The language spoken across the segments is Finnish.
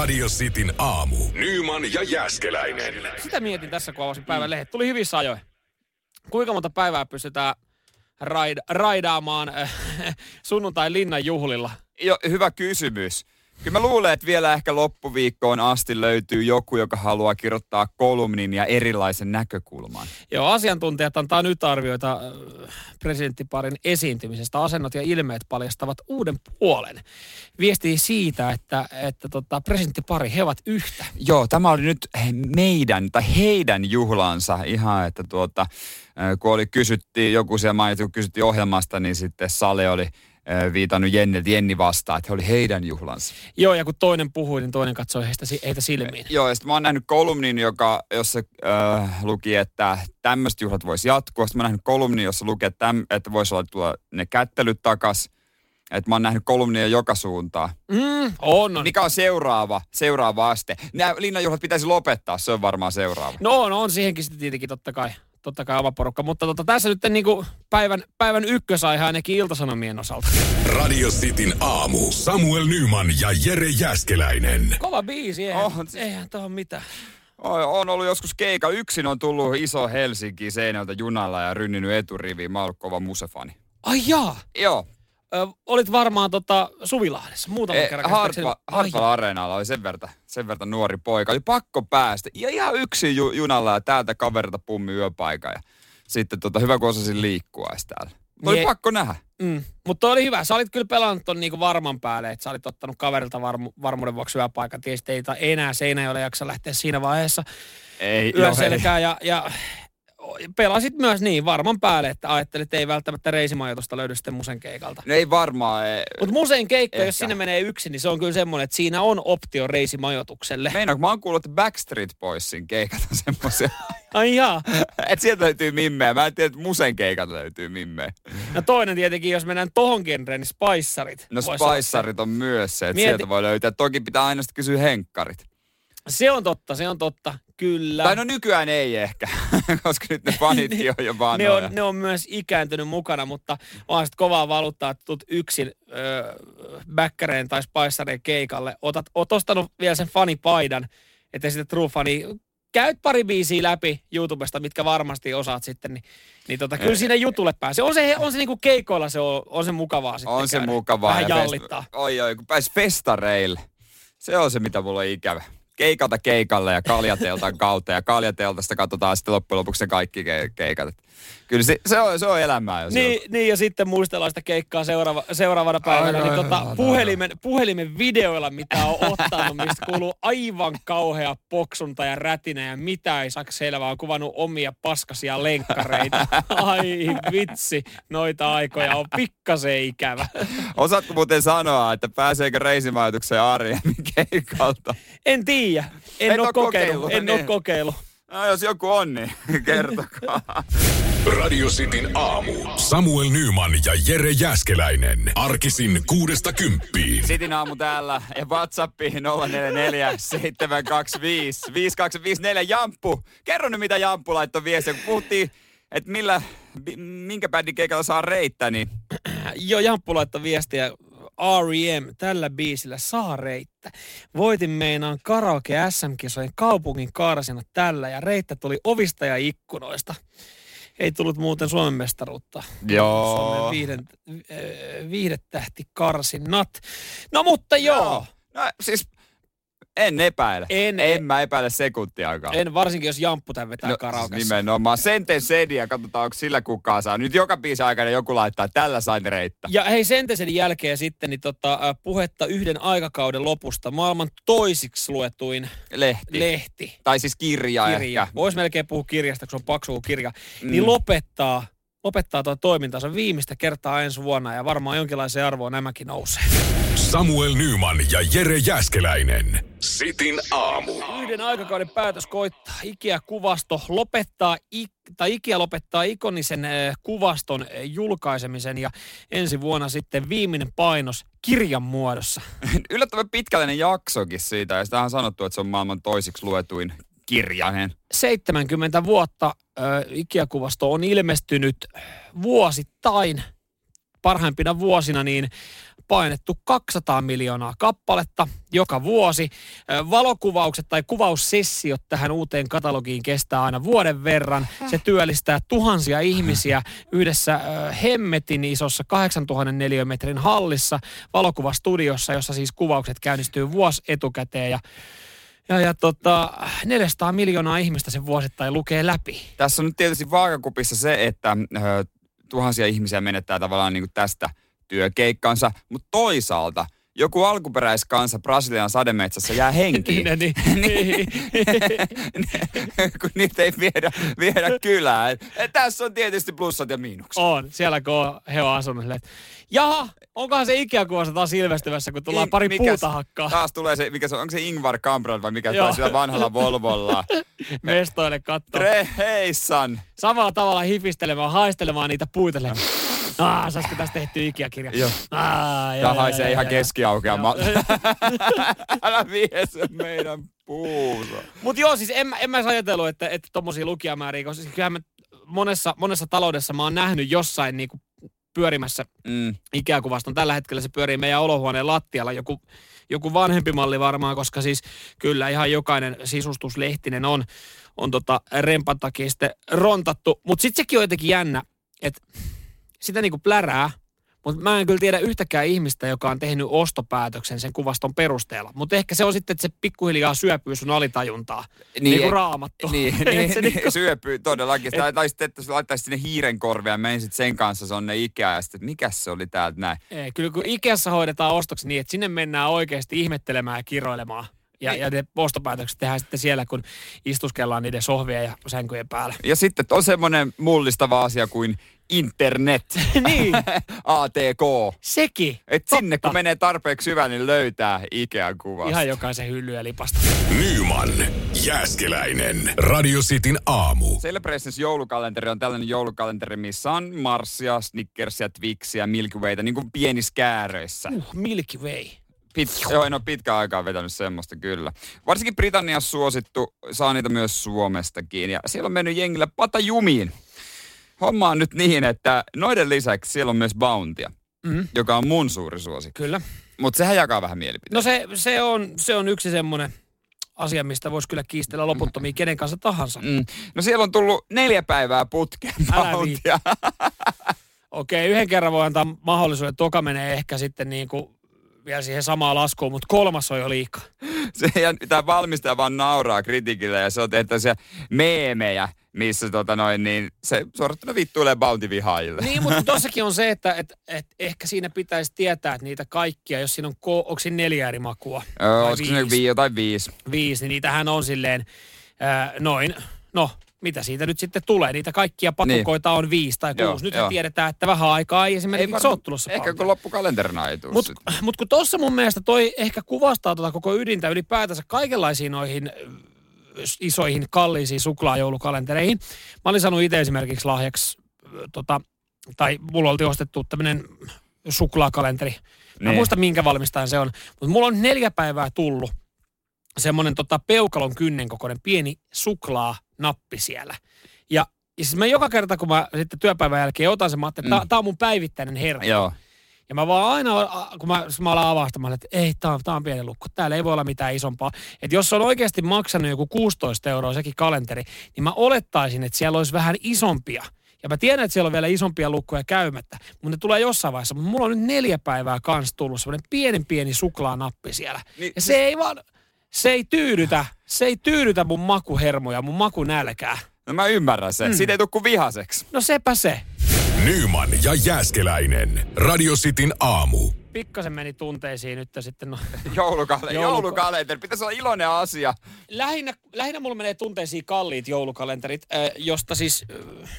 Radio Cityn aamu. Nyman ja Jäskeläinen. Sitä mietin tässä, kun avasin päivän lehdet. Tuli hyvissä ajoin. Kuinka monta päivää pystytään raid- raidaamaan äh, sunnuntai linnan juhlilla? Jo, hyvä kysymys. Kyllä mä luulen, että vielä ehkä loppuviikkoon asti löytyy joku, joka haluaa kirjoittaa kolumnin ja erilaisen näkökulman. Joo, asiantuntijat antaa nyt arvioita äh, presidenttiparin esiintymisestä. Asennot ja ilmeet paljastavat uuden puolen. Viestii siitä, että, että tota, presidenttipari, he ovat yhtä. Joo, tämä oli nyt meidän tai heidän juhlansa ihan, että tuota, äh, kun oli kysyttiin, joku siellä mainitsi, kun kysyttiin ohjelmasta, niin sitten Sale oli viitannut Jenni, Jenni vastaan, että he oli heidän juhlansa. Joo, ja kun toinen puhui, niin toinen katsoi heistä, heitä silmiin. Joo, ja sitten mä oon nähnyt kolumnin, joka, jossa äh, luki, että tämmöiset juhlat voisi jatkua. Sitten mä oon nähnyt kolumnin, jossa luki, että, täm, että voisi olla tuo ne kättelyt takas. Että mä oon nähnyt kolumnia joka suuntaan. Mm, on, on. Mikä on seuraava, seuraava aste? Nämä linnanjuhlat pitäisi lopettaa, se on varmaan seuraava. No on, on siihenkin sitten tietenkin totta kai, totta kai oma porukka. Mutta tota, tässä nyt niin kuin päivän, päivän ykkösaihe ainakin iltasanomien osalta. Radio Cityn aamu. Samuel Nyman ja Jere Jäskeläinen. Kova biisi, eihän, oh, siis- eihän tuohon mitään. On, on ollut joskus keika. Yksin on tullut iso Helsinki seinältä junalla ja rynninyt eturiviin. Mä oon ollut kova musefani. Ai jaa, Joo, Ö, olit varmaan tota Suvilahdessa muutaman E, kerran. Ai Hartwall Areenalla oli sen verran, sen verran nuori poika. Oli pakko päästä. Ja ihan yksin ju, junalla ja täältä kaverilta pummi yöpaikan. Ja sitten tota, hyvä, kun osasin liikkua edes täällä. Oli Je- pakko nähdä. Mm. Mutta oli hyvä. Sä olit kyllä pelannut ton niinku varman päälle, että sä olit ottanut kaverilta varmu, varmuuden vuoksi yöpaikan. Tiesit, ei enää Seinäjoelle jaksa lähteä siinä vaiheessa Ei, no, ei. Ja, ja pelasit myös niin varman päälle, että ajattelit, että ei välttämättä reisimajoitusta löydy sitten musen keikalta. No ei varmaan. Ei. Mutta musein keikka, jos sinne menee yksin, niin se on kyllä semmoinen, että siinä on optio reisimajoitukselle. Meinaanko, mä oon kuullut, että Backstreet Boysin keikat on semmoisia, Ai jaa. että sieltä löytyy mimmeä. Mä en tiedä, että musen keikat löytyy mimmeä. No toinen tietenkin, jos mennään tohon genreen, niin Spicerit. No. Spicerit on myös se, että Mieti- sieltä voi löytää. Toki pitää aina sitten kysyä henkkarit. Se on totta, se on totta. Kyllä. Tai no nykyään ei ehkä, koska nyt ne fanitkin on jo ne vanhoja. on, ne on myös ikääntynyt mukana, mutta on sit kovaa valuuttaa, että tulet yksin öö, bäkkäreen tai Spicereen keikalle. Otat, oot ostanut vielä sen fanipaidan, että sitten True Fani, käyt pari biisiä läpi YouTubesta, mitkä varmasti osaat sitten, niin, niin tota, kyllä siinä jutulle pääsee. On se, on se niinku keikoilla, se on, on se mukavaa sitten On se käydä. mukavaa. Vähän ja fest- jallittaa. Oi, oi, kun pääsi festareille. Se on se, mitä mulla on ikävä. Keikalta keikalle ja kaljateltan kautta. Ja kaljateltasta katsotaan sitten loppujen lopuksi kaikki ke- keikat. Kyllä se, se, on, se on elämää. Jos Niin, niin, ja sitten muistellaan sitä keikkaa seuraava, seuraavana päivänä, Ai, niin ai, tota, ai, ai, puhelimen, puhelimen videoilla, mitä on ottanut, mistä kuuluu aivan kauhea poksunta ja rätinä ja mitä ei saa selvää, on kuvannut omia paskasia lenkkareita. Ai vitsi, noita aikoja on pikkasen ikävä. Osaatko muuten sanoa, että pääseekö reisimajoitukseen Arjemmin keikalta? En tiedä, en Et ole oo kokeillut, kokeillut, en niin. ole kokeillut. No, jos joku on, niin kertokaa. Radio Cityn aamu. Samuel Nyman ja Jere Jäskeläinen. Arkisin kuudesta kymppiin. Sitin aamu täällä ja WhatsAppi 044 725 5254 Jamppu. Kerro nyt mitä Jamppu laittoi viestiä, kun puhuttiin, että millä, minkä bändin keikalla saa reittä, niin Jo Jamppu laittoi viestiä R.E.M. tällä biisillä saa reittä. Voitin meinaan karaoke SM-kisojen kaupungin karsina tällä ja reittä tuli ovista ja ikkunoista. Ei tullut muuten Suomen mestaruutta. Joo. Suomen viiden, äh, viihdetähti karsinnat. No mutta joo. No siis en epäile. En- en mä epäile sekuntiakaan. En varsinkin, jos Jamppu tämän vetää no, karaokessa. nimenomaan. Senten sediä, katsotaan onko sillä kukaan saa. Nyt joka biisin aikana joku laittaa, tällä sain reittä. Ja hei Sentesen jälkeen sitten niin tota, puhetta yhden aikakauden lopusta. Maailman toisiksi luetuin Lehti. lehti. tai siis kirja, kirja. ehkä. Voisi melkein puhua kirjasta, kun se on paksu kirja. Mm. Niin lopettaa, lopettaa tuo toimintansa viimeistä kertaa ensi vuonna ja varmaan jonkinlaiseen arvoon nämäkin nousee. Samuel Nyman ja Jere Jäskeläinen. Sitin aamu. Yhden aikakauden päätös koittaa. Ikea-kuvasto lopettaa, ik- tai Ikea lopettaa ikonisen kuvaston julkaisemisen ja ensi vuonna sitten viimeinen painos kirjan muodossa. Yllättävän pitkällinen jaksokin siitä, ja sitä on sanottu, että se on maailman toisiksi luetuin kirjanen. 70 vuotta äh, Ikea-kuvasto on ilmestynyt vuosittain parhaimpina vuosina niin painettu 200 miljoonaa kappaletta joka vuosi. Valokuvaukset tai kuvaussessiot tähän uuteen katalogiin kestää aina vuoden verran. Se työllistää tuhansia ihmisiä yhdessä hemmetin isossa 8000 neliömetrin hallissa valokuvastudiossa, jossa siis kuvaukset käynnistyy vuosi etukäteen ja ja, ja tota, 400 miljoonaa ihmistä sen vuosittain lukee läpi. Tässä on nyt tietysti vaakakupissa se, että ö, tuhansia ihmisiä menettää tavallaan niin kuin tästä työkeikkansa, mutta toisaalta joku alkuperäiskansa Brasilian sademetsässä jää henkiin. niin, niin, kun niitä ei viedä, viedä kylään. Tässä on tietysti plussat ja miinukset. On, siellä kun he on asunut. Jaha, onkohan se Ikea-kuvassa taas ilmestymässä, kun tullaan In, pari mikäs, puuta hakkaa? Taas tulee se, mikä se on, onko se Ingvar Kamprad vai mikä tulee sillä vanhalla Volvolla? Mestoille katsoa. Heissan. Samalla tavalla hifistelemään, haistelemaan niitä puita. Ah, saisiko tästä tehty Ikea-kirja? Joo. Ah, Tämä haisee ihan keskiaukea. Älä vie se meidän puusa. Mut joo, siis en, en mä ajatellut, että, että tommosia lukijamääriä, koska siis kyllähän mä monessa, monessa taloudessa mä oon nähnyt jossain niinku pyörimässä mm. Ikea-kuvaston. Tällä hetkellä se pyörii meidän olohuoneen lattialla joku, joku vanhempi malli varmaan, koska siis kyllä ihan jokainen sisustuslehtinen on, on tota rempan takia sitten rontattu. Mutta sitten sekin on jotenkin jännä, että sitä niinku plärää, mutta mä en kyllä tiedä yhtäkään ihmistä, joka on tehnyt ostopäätöksen sen kuvaston perusteella. Mutta ehkä se on sitten, että se pikkuhiljaa syöpyy sun alitajuntaa. Niin, niin kuin raamattu. Niin, niin, se niin, niin syöpyy todellakin. Et, tai sitten, että laittaisi sinne hiiren korvia ja menisit sen kanssa, se on ne Ikea ja sitten, mikä se oli täältä näin. Ei, kyllä kun Ikeassa hoidetaan ostokset niin, että sinne mennään oikeasti ihmettelemään ja kiroilemaan. Ja, ja ne ostopäätökset tehdään sitten siellä, kun istuskellaan niiden sohvien ja sänkyjen päällä. Ja sitten on semmoinen mullistava asia kuin internet. niin. ATK. Sekin. Et sinne kun menee tarpeeksi syvään, niin löytää Ikean kuvasta. Ihan jokaisen hyllyä lipasta. Nyman, Jääskeläinen, Radio Cityn aamu. Celebrations joulukalenteri on tällainen joulukalenteri, missä on Marsia, Snickersia, Twixiä, Milky Wayta, niin kuin pienissä kääröissä. Uh, Milky Way. Pit, joo, en ole pitkään aikaa vetänyt semmoista kyllä. Varsinkin Britanniassa suosittu, saa niitä myös Suomestakin. Ja siellä on mennyt jengillä pata jumiin homma on nyt niin, että noiden lisäksi siellä on myös Bountia, mm-hmm. joka on mun suuri suosikki. Kyllä. Mutta sehän jakaa vähän mielipiteitä. No se, se, on, se on yksi semmoinen asia, mistä voisi kyllä kiistellä loputtomiin kenen kanssa tahansa. Mm. No siellä on tullut neljä päivää putkeen Bountia. Okei, okay, yhden kerran voi antaa mahdollisuuden. Toka menee ehkä sitten niin kuin vielä siihen samaan laskuun, mutta kolmas on jo liikaa. Se, ja tämä valmistaja vaan nauraa kritikille ja se on tehty meemejä missä tota noin, niin se suorastaan vittuilee Bounty-vihaajille. Niin, mutta tossakin on se, että et, et ehkä siinä pitäisi tietää, että niitä kaikkia, jos siinä on, ko, onko siinä neljä eri makua? Öö, siinä viisi tai viisi? Viisi, niin niitähän on silleen äh, noin, no mitä siitä nyt sitten tulee. Niitä kaikkia pakokoita niin. on viisi tai kuusi. Nyt tiedetään, että vähän aikaa ei esimerkiksi ei ole tulossa Ehkä kun loppukalenterina ei tule Mutta mut kun tuossa mun mielestä toi ehkä kuvastaa tuota koko ydintä ylipäätänsä kaikenlaisiin noihin isoihin kalliisiin suklaajoulukalentereihin. Mä olin saanut itse esimerkiksi lahjaksi, tota, tai mulla oltiin ostettu tämmöinen suklaakalenteri. Mä niin. muista minkä valmistajan se on, mutta mulla on neljä päivää tullut semmoinen tota, peukalon kynnen kokoinen pieni suklaanappi siellä. Ja, ja siis mä joka kerta, kun mä sitten työpäivän jälkeen otan sen, mä että mm. tää on mun päivittäinen herkku. Joo. Ja mä vaan aina, kun mä, mä alan avastamaan, että ei, tää on, tää on pieni lukko, täällä ei voi olla mitään isompaa. Että jos on oikeasti maksanut joku 16 euroa sekin kalenteri, niin mä olettaisin, että siellä olisi vähän isompia. Ja mä tiedän, että siellä on vielä isompia lukkoja käymättä, mutta ne tulee jossain vaiheessa. Mutta mulla on nyt neljä päivää kanssa tullut semmoinen pienen pieni suklaanappi siellä. Niin, ja se ei vaan, se ei tyydytä, se ei tyydytä mun makuhermoja, mun makunälkää. No mä ymmärrän sen. Mm. Siitä ei tule kuin vihaseksi. No sepä se. Nyman ja Jääskeläinen. Radio Cityn aamu. Pikkasen meni tunteisiin nyt sitten. No. Joulukale- joulukalenteri. Pitäisi olla iloinen asia. Lähinnä, lähinnä mulla menee tunteisiin kalliit joulukalenterit, äh, josta siis... Äh,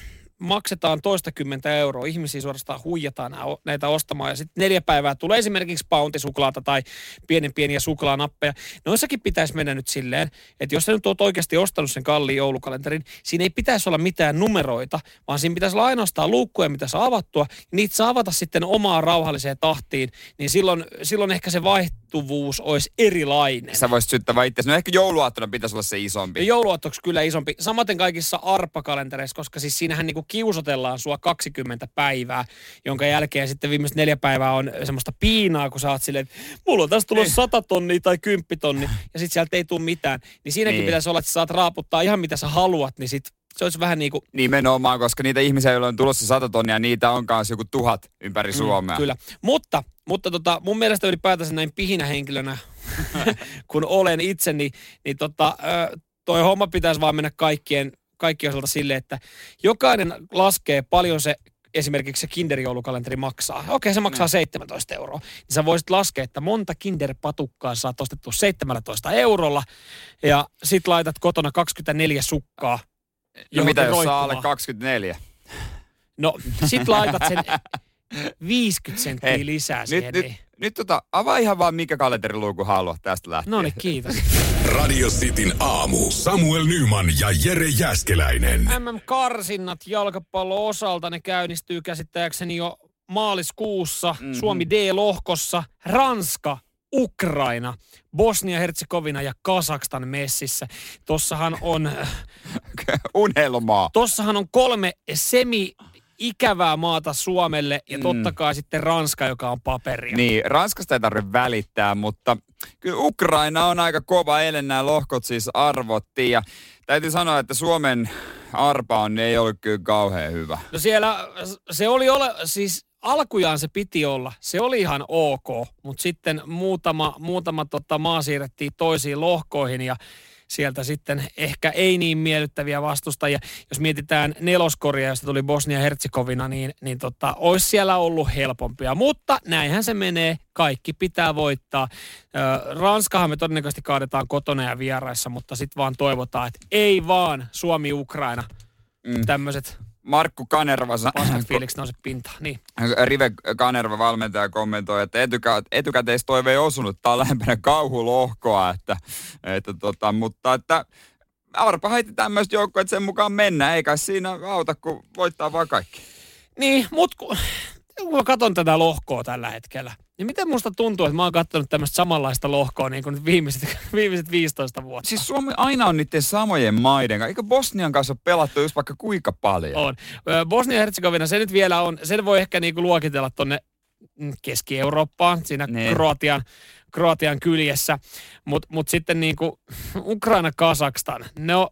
maksetaan toistakymmentä euroa. Ihmisiä suorastaan huijataan näitä ostamaan. Ja sitten neljä päivää tulee esimerkiksi pauntisuklaata tai pienen pieniä suklaanappeja. Noissakin pitäisi mennä nyt silleen, että jos sä nyt oot oikeasti ostanut sen kalliin joulukalenterin, siinä ei pitäisi olla mitään numeroita, vaan siinä pitäisi olla ainoastaan luukkuja, mitä saa avattua. Niitä saa avata sitten omaan rauhalliseen tahtiin, niin silloin, silloin ehkä se vaiht, vaihtuvuus olisi erilainen. Sä voisit syttää vaan itse. No ehkä jouluaattona pitäisi olla se isompi. Ja jouluaattoksi kyllä isompi. Samaten kaikissa arpakalentereissa, koska siis siinähän niinku kiusotellaan sua 20 päivää, jonka jälkeen sitten viimeiset neljä päivää on semmoista piinaa, kun sä oot silleen, että mulla on tästä tullut Niin. 100 tonnia tai 10 tonni, ja sitten sieltä ei tule mitään. Niin siinäkin Niin. pitäisi olla, että sä saat raaputtaa ihan mitä sä haluat, niin sit se olisi vähän niin kuin Nimenomaan, koska niitä ihmisiä, joilla on tulossa sata tonnia, niitä on kanssa joku tuhat ympäri Suomea. Mm, kyllä. Mutta, mutta tota, mun mielestä ylipäätänsä näin pihinä henkilönä, kun olen itse, niin, niin tota, toi homma pitäisi vaan mennä kaikkien, kaikkien osalta silleen, että jokainen laskee paljon se esimerkiksi se kinderjoulukalenteri maksaa. Okei, se maksaa 17 euroa. Niin sä voisit laskea, että monta kinderpatukkaa saat ostettua 17 eurolla ja sit laitat kotona 24 sukkaa. No mitä jos saa alle roikkumaan. 24? No, sit laitat sen 50 senttiä Hei, lisää Nyt, siihen. nyt, niin. nyt tota, avaa ihan vaan mikä kalenteriluku haluat tästä lähtien. No niin, kiitos. Radio Cityn aamu. Samuel Nyman ja Jere Jäskeläinen. MM-karsinnat jalkapallo-osalta, ne käynnistyy käsittääkseni jo maaliskuussa. Mm-hmm. Suomi D-lohkossa, Ranska, Ukraina, Bosnia-Herzegovina ja Kasakstan messissä. Tossahan on, Unelmaa. tossahan on kolme semi ikävää maata Suomelle ja totta kai sitten Ranska, joka on paperia. Niin, Ranskasta ei tarvitse välittää, mutta kyllä Ukraina on aika kova eilen nämä lohkot siis arvottiin. Ja täytyy sanoa, että Suomen arpa on, ei ollut kyllä kauhean hyvä. No siellä se oli ole, siis alkujaan se piti olla, se oli ihan ok, mutta sitten muutama, muutama tota maa siirrettiin toisiin lohkoihin ja sieltä sitten ehkä ei niin miellyttäviä vastustajia. Jos mietitään neloskoria, josta tuli Bosnia-Herzegovina, niin, niin tota, olisi siellä ollut helpompia. Mutta näinhän se menee, kaikki pitää voittaa. Ranskahan me todennäköisesti kaadetaan kotona ja vieraissa, mutta sitten vaan toivotaan, että ei vaan Suomi-Ukraina. Mm. Tämmöiset Markku Kanerva, sa- paskat fiilikset nouse pintaan. Niin. Rive Kanerva valmentaja kommentoi, että etukä, etukäteistoive ei osunut. Tämä on lähempänä kauhulohkoa, että, että tota, mutta että arpa myös joukkoja, että sen mukaan mennään. Eikä siinä auta, kun voittaa vaan kaikki. Niin, mut kun, kun mä katson tätä lohkoa tällä hetkellä, niin miten musta tuntuu, että mä oon katsonut tämmöistä samanlaista lohkoa niin kuin viimeiset, viimeiset 15 vuotta. Siis Suomi aina on niiden samojen maiden kanssa. Eikö Bosnian kanssa ole pelattu just vaikka kuinka paljon? On. Bosnia-Herzegovina, se nyt vielä on, sen voi ehkä niinku luokitella tonne mm, Keski-Eurooppaan, siinä Niin. Kroatian, Kroatian kyljessä. Mutta mut sitten niinku Ukraina, Kasakstan, ne on,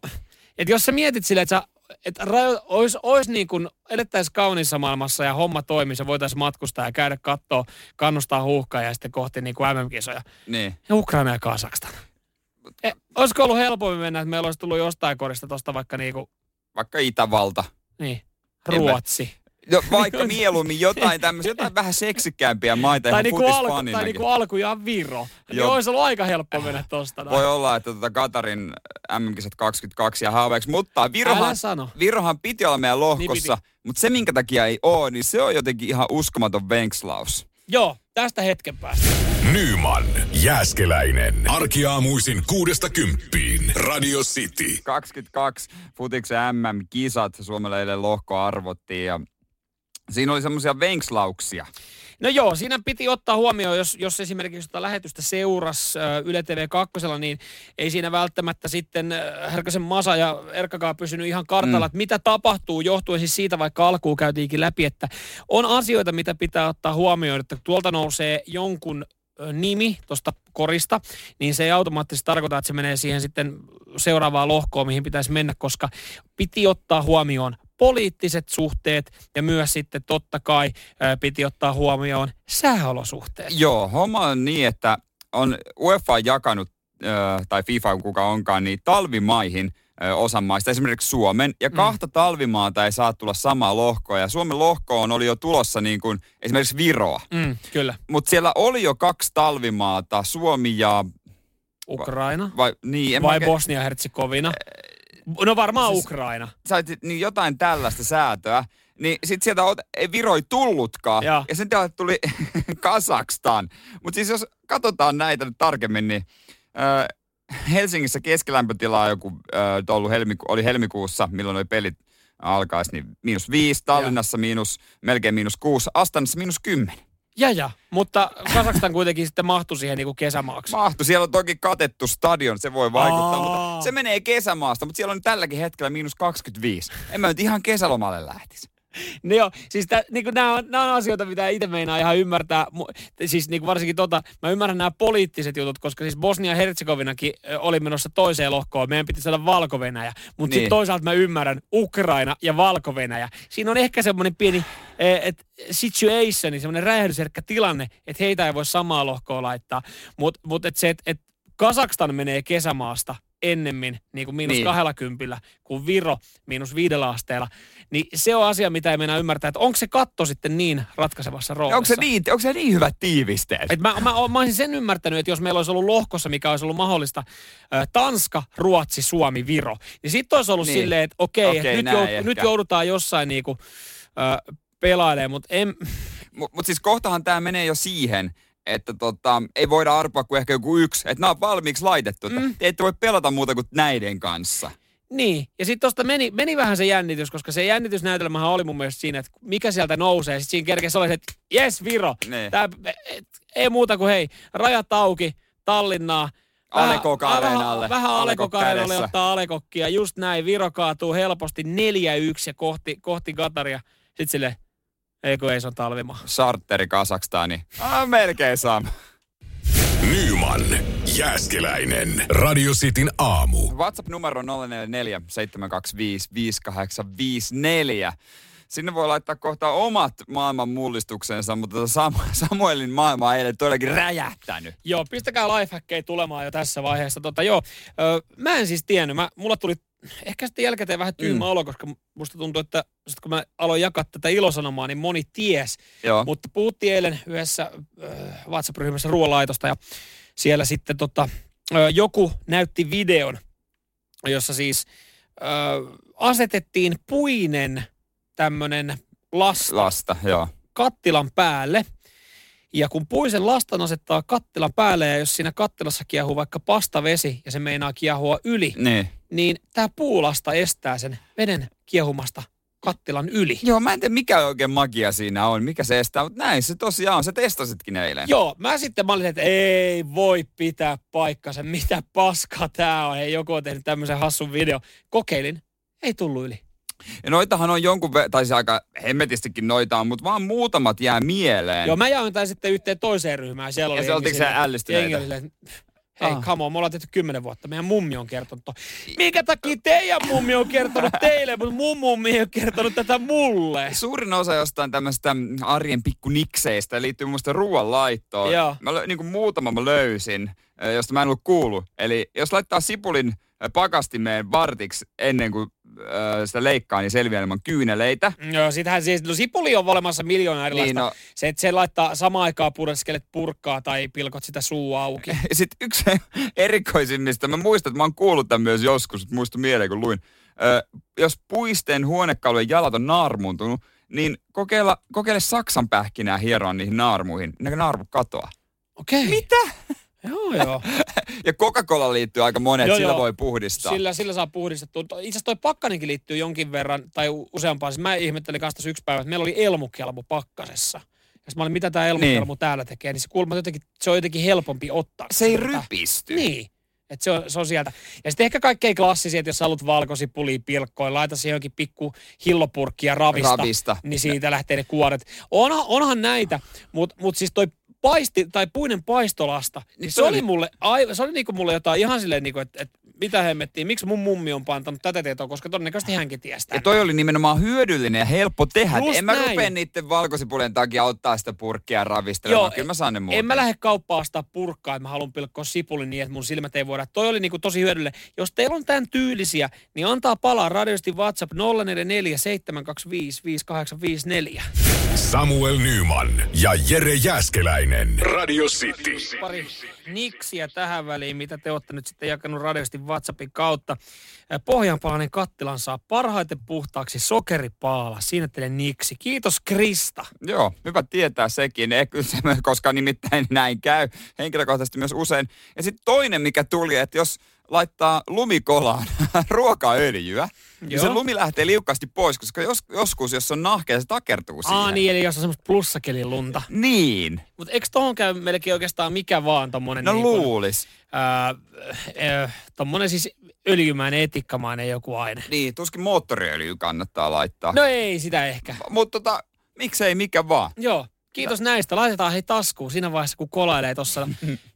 et jos sä mietit silleen, että sä että olisi ois niin kuin, elettäisiin kauniissa maailmassa ja homma toimisi ja voitaisiin matkustaa ja käydä kattoo, kannustaa huuhkaa ja sitten kohti niin kuin MM-kisoja. Niin. Ja Ukraina ja Kasakstan. E, olisiko ollut helpommin mennä, että meillä olisi tullut jostain korista tuosta vaikka niinku, Vaikka Itävalta. niin, Ruotsi. Jo, vaikka mieluummin jotain tämmöisiä, jotain vähän seksikkäämpiä maita Tai, ihan niinku alku, tai niinku alkujaan Viro. Niin Joo. olisi ollut aika helppo mennä tosta. Voi olla, että tota Katarin MM-kisat 22 ja haaveeksi, mutta Virohan. Virohan piti olla meidän lohkossa, Niin mutta se minkä takia ei ole, niin se on jotenkin ihan uskomaton venkslaus. Joo, tästä hetken päästä. Nyman, Jääskeläinen. Arkiaamuisin kuudesta kymppiin. Radio City. 22 futiksen MM-kisat Suomelle eilen lohko arvottiin ja siinä oli semmoisia venkslauksia. No joo, siinä piti ottaa huomioon, jos, jos esimerkiksi sitä lähetystä seurasi äh, Yle TV 2, niin ei siinä välttämättä sitten Härkösen Masa ja Erkkakaan pysynyt ihan kartalla, mm. että mitä tapahtuu, johtuen siis siitä, vaikka alkuun käytiinkin läpi, että on asioita, mitä pitää ottaa huomioon, että tuolta nousee jonkun nimi tuosta korista, niin se ei automaattisesti tarkoita, että se menee siihen sitten seuraavaan lohkoon, mihin pitäisi mennä, koska piti ottaa huomioon poliittiset suhteet ja myös sitten totta kai ö, piti ottaa huomioon sääolosuhteet. Joo, homma on niin, että on UEFA jakanut, ö, tai FIFA kuka onkaan, niin talvimaihin osan maista, esimerkiksi Suomen, ja kahta talvimaata ei saa tulla samaa lohkoa, ja Suomen lohkoon oli jo tulossa niin kuin esimerkiksi Viroa. Mm, kyllä. Mutta siellä oli jo kaksi talvimaata, Suomi ja... Ukraina Vai, niin, en vai oikein- Bosnia-Herzegovina? No varmaan Siis- Ukraina. sait niin jotain tällaista säätöä, niin sitten sieltä ot, ei Viro ei tullutkaan. Joo. Ja sen tilalle tuli Kasakstan. Mutta siis jos katsotaan näitä nyt tarkemmin, niin ö, Helsingissä keskilämpötila on joku, ö, ollut helmiku, oli helmikuussa, milloin oli pelit alkaisi, niin miinus viisi, Tallinnassa miinus, melkein miinus kuusi, Astanassa miinus kymmenen. Ja, ja. Mutta Kasakstan kuitenkin sitten mahtui siihen niin kuin kesämaaksi. Mahtu. Siellä on toki katettu stadion, se voi vaikuttaa, Aa. mutta se menee kesämaasta, mutta siellä on tälläkin hetkellä miinus 25. En mä nyt ihan kesälomalle lähtisi. No joo, siis tä, niin nämä, on, nämä on asioita, mitä itse meinaa ihan ymmärtää. Siis niin varsinkin tota, mä ymmärrän nämä poliittiset jutut, koska siis Bosnia-Herzegovinakin oli menossa toiseen lohkoon. Meidän piti saada valko Mutta niin. Niin. sitten toisaalta mä ymmärrän Ukraina ja valko Siinä on ehkä semmoinen pieni eh, et situationi, semmoinen räjähdysherkkä tilanne, että heitä ei voi samaa lohkoa laittaa. Mutta mut et se, että et Kasakstan menee kesämaasta ennemmin niin kuin miinus Niin. niin. 20 kuin Viro miinus viidellä asteella, niin se on asia, mitä ei mennä ymmärtää, että onko se katto sitten niin ratkaisevassa roolissa. Onko se, niin, onko se niin hyvät tiivisteet? Et mä, mä, mä olisin sen ymmärtänyt, että jos meillä olisi ollut lohkossa, mikä olisi ollut mahdollista, Tanska, Ruotsi, Suomi, Viro, niin sitten olisi ollut Niin. niin. silleen, että okei, Okei, okay, nyt, jou, ehkä. nyt joudutaan jossain niinku, ö, pelailemaan, mutta en, Mutta mut siis kohtahan tämä menee jo siihen, että tota, ei voida arpoa kuin ehkä joku yksi. Että nämä on valmiiksi laitettu. Mm. te ette voi pelata muuta kuin näiden kanssa. Niin, ja sitten tuosta meni, meni vähän se jännitys, koska se jännitysnäytelmähän oli mun mielestä siinä, että mikä sieltä nousee. Sitten siinä kerkesi oli se, että jes Viro. Tää, et, ei muuta kuin hei, rajat auki, Tallinnaa. Kok Areenalle. Vähän, vähän Ale Ale Kok Kok Areenalle ottaa Alekokkia. Just näin, Viro kaatuu helposti 4-1 ja kohti, kohti Kataria. Sitten silleen, ei kun ei se on talvimaa. Charteri Kasakstani. Ah, melkein sama. Nyman, Jääskeläinen. Radio Cityn aamu. WhatsApp-numero 044 725 5854. Sinne voi laittaa kohta omat maailman mullistuksensa, mutta tota Sam- Samuelin maailma on eilen todellakin räjähtänyt. Joo, pistäkää lifehackkejä tulemaan jo tässä vaiheessa. Tota, joo, ö, mä en siis tiennyt. Mä, mulla tuli ehkä sitten jälkikäteen vähän tyymä Mm. olo, koska musta tuntuu, että sit kun mä aloin jakaa tätä ilosanomaa, niin moni ties. Joo. Mutta puhuttiin eilen yhdessä äh, WhatsApp-ryhmässä ruoanlaitosta ja siellä sitten tota, ö, joku näytti videon, jossa siis ö, asetettiin puinen tämmönen lasta Lasta, joo. kattilan päälle. Ja kun puisen lastan asettaa kattilan päälle ja jos siinä kattilassa kiehuu vaikka pastavesi ja se meinaa kiehua yli, Niin. niin tämä puulasta estää sen veden kiehumasta kattilan yli. Joo, mä en tiedä mikä oikein magia siinä on, mikä se estää, mutta näin se tosiaan on. Sä testasitkin eilen. Joo, mä sitten mä olin, että ei voi pitää paikkansa, mitä paskaa tää on. Hei, joku on tehnyt tämmöisen hassun video. Kokeilin, ei tullut yli. Ja noitahan on jonkun, ve- tai siis aika hemmetistikin noita on, mutta vaan muutamat jää mieleen. Joo, mä jaoin tämän sitten yhteen toiseen ryhmään. Siellä Ja oli se oltiinko se ällistyneitä? Hei, Ah. come on, me ollaan tehty kymmenen vuotta. Meidän mummi on kertonut. to- Minkä takia teidän mummi on kertonut teille, mutta mun mummi ei ole kertonut tätä mulle? Suurin osa jostain tämmöistä arjen pikkunikseistä liittyy mielestä ruoanlaittoon. Joo. Mä lö, niin kuin muutama mä löysin, josta mä en ollut kuullut. Eli jos laittaa sipulin pakastimeen vartiksi ennen kuin ö, sitä leikkaa, niin selviää ilman kyyneleitä. Joo, sitähän siis, no sipuli on olemassa miljoona erilaista. Niin, no. Se, että se laittaa samaan aikaan pureskelet purkkaa tai pilkot sitä suu auki. Ja sitten yksi erikoisimmista, mä muistan, että mä oon kuullut tämän myös joskus, että muistu mieleen kun luin. Ö, jos puisten huonekalujen jalat on naarmuuntunut, niin kokeilla, kokeile Saksan pähkinää hieroa niihin naarmuihin. Ne naarmu katoaa. Okei. Okay. Mitä? Joo, joo. Ja Coca-Cola liittyy aika monet, Joo, sillä joo. voi puhdistaa. Sillä, sillä saa puhdistettua. Itse asiassa toi pakkanenkin liittyy jonkin verran, tai useampaan. Siis mä ihmettelin kanssa tässä yksi päivä, että meillä oli elmukelmu pakkasessa. Ja mä olin, mitä tämä elmukelmu niin. täällä tekee, niin se kuulemma jotenkin, se on jotenkin helpompi ottaa. Se ei sieltä. rypisty. Niin. Että se on, se on sieltä. Ja sitten ehkä kaikkein klassisia, että jos sä haluat valkosipulia pilkkoin, laita siihen johonkin pikku hillopurkkia ravista, Ravista. niin siitä lähtee ne kuoret. Onhan, onhan näitä, mutta mut siis toi paisti, tai puinen paistolasta, niin se toi oli mulle, aivan, se oli niinku mulle jotain ihan silleen, niinku, että et, mitä hemmettiin, miksi mun mummi on pantanut tätä tietoa, koska todennäköisesti hänkin tiestää. Ja toi oli nimenomaan hyödyllinen ja helppo tehdä. Just en mä näin. rupea niiden valkosipulien takia ottaa sitä purkkia ravistelemaan. Joo, Kyllä mä saan ne muuten. En mä lähde kauppaan ostaa purkkaa, että mä haluan pilkkoa sipulin niin, että mun silmät ei voida. Toi oli niinku tosi hyödyllinen. Jos teillä on tämän tyylisiä, niin antaa palaa radiosti WhatsApp 044 725 5854. Samuel Nyman ja Jere Jäskeläinen. Radio City. Pari niksiä tähän väliin, mitä te olette nyt sitten jakanut radiosti WhatsAppin kautta. Pohjanpalainen kattilan saa parhaiten puhtaaksi sokeripaala. Siinä teille niksi. Kiitos Krista. Joo, hyvä tietää sekin, ei kyllä se, koska nimittäin näin käy henkilökohtaisesti myös usein. Ja sitten toinen, mikä tuli, että jos laittaa lumikolaan ruokaöljyä, niin se lumi lähtee liukkaasti pois, koska jos, joskus, jos on nahkea, se takertuu siihen. Aa niin, eli jos on semmoista plussakelin lunta. Niin. Mutta eikö tohon käy melkein oikeastaan mikä vaan tommonen No niin luulis. tommonen siis öljymäinen etikkamainen joku aine. Niin, tuskin moottoriöljyä kannattaa laittaa. No ei sitä ehkä. Mutta tota, miksei mikä vaan. Joo, kiitos näistä. Laitetaan hei taskuun siinä vaiheessa, kun kolailee tuossa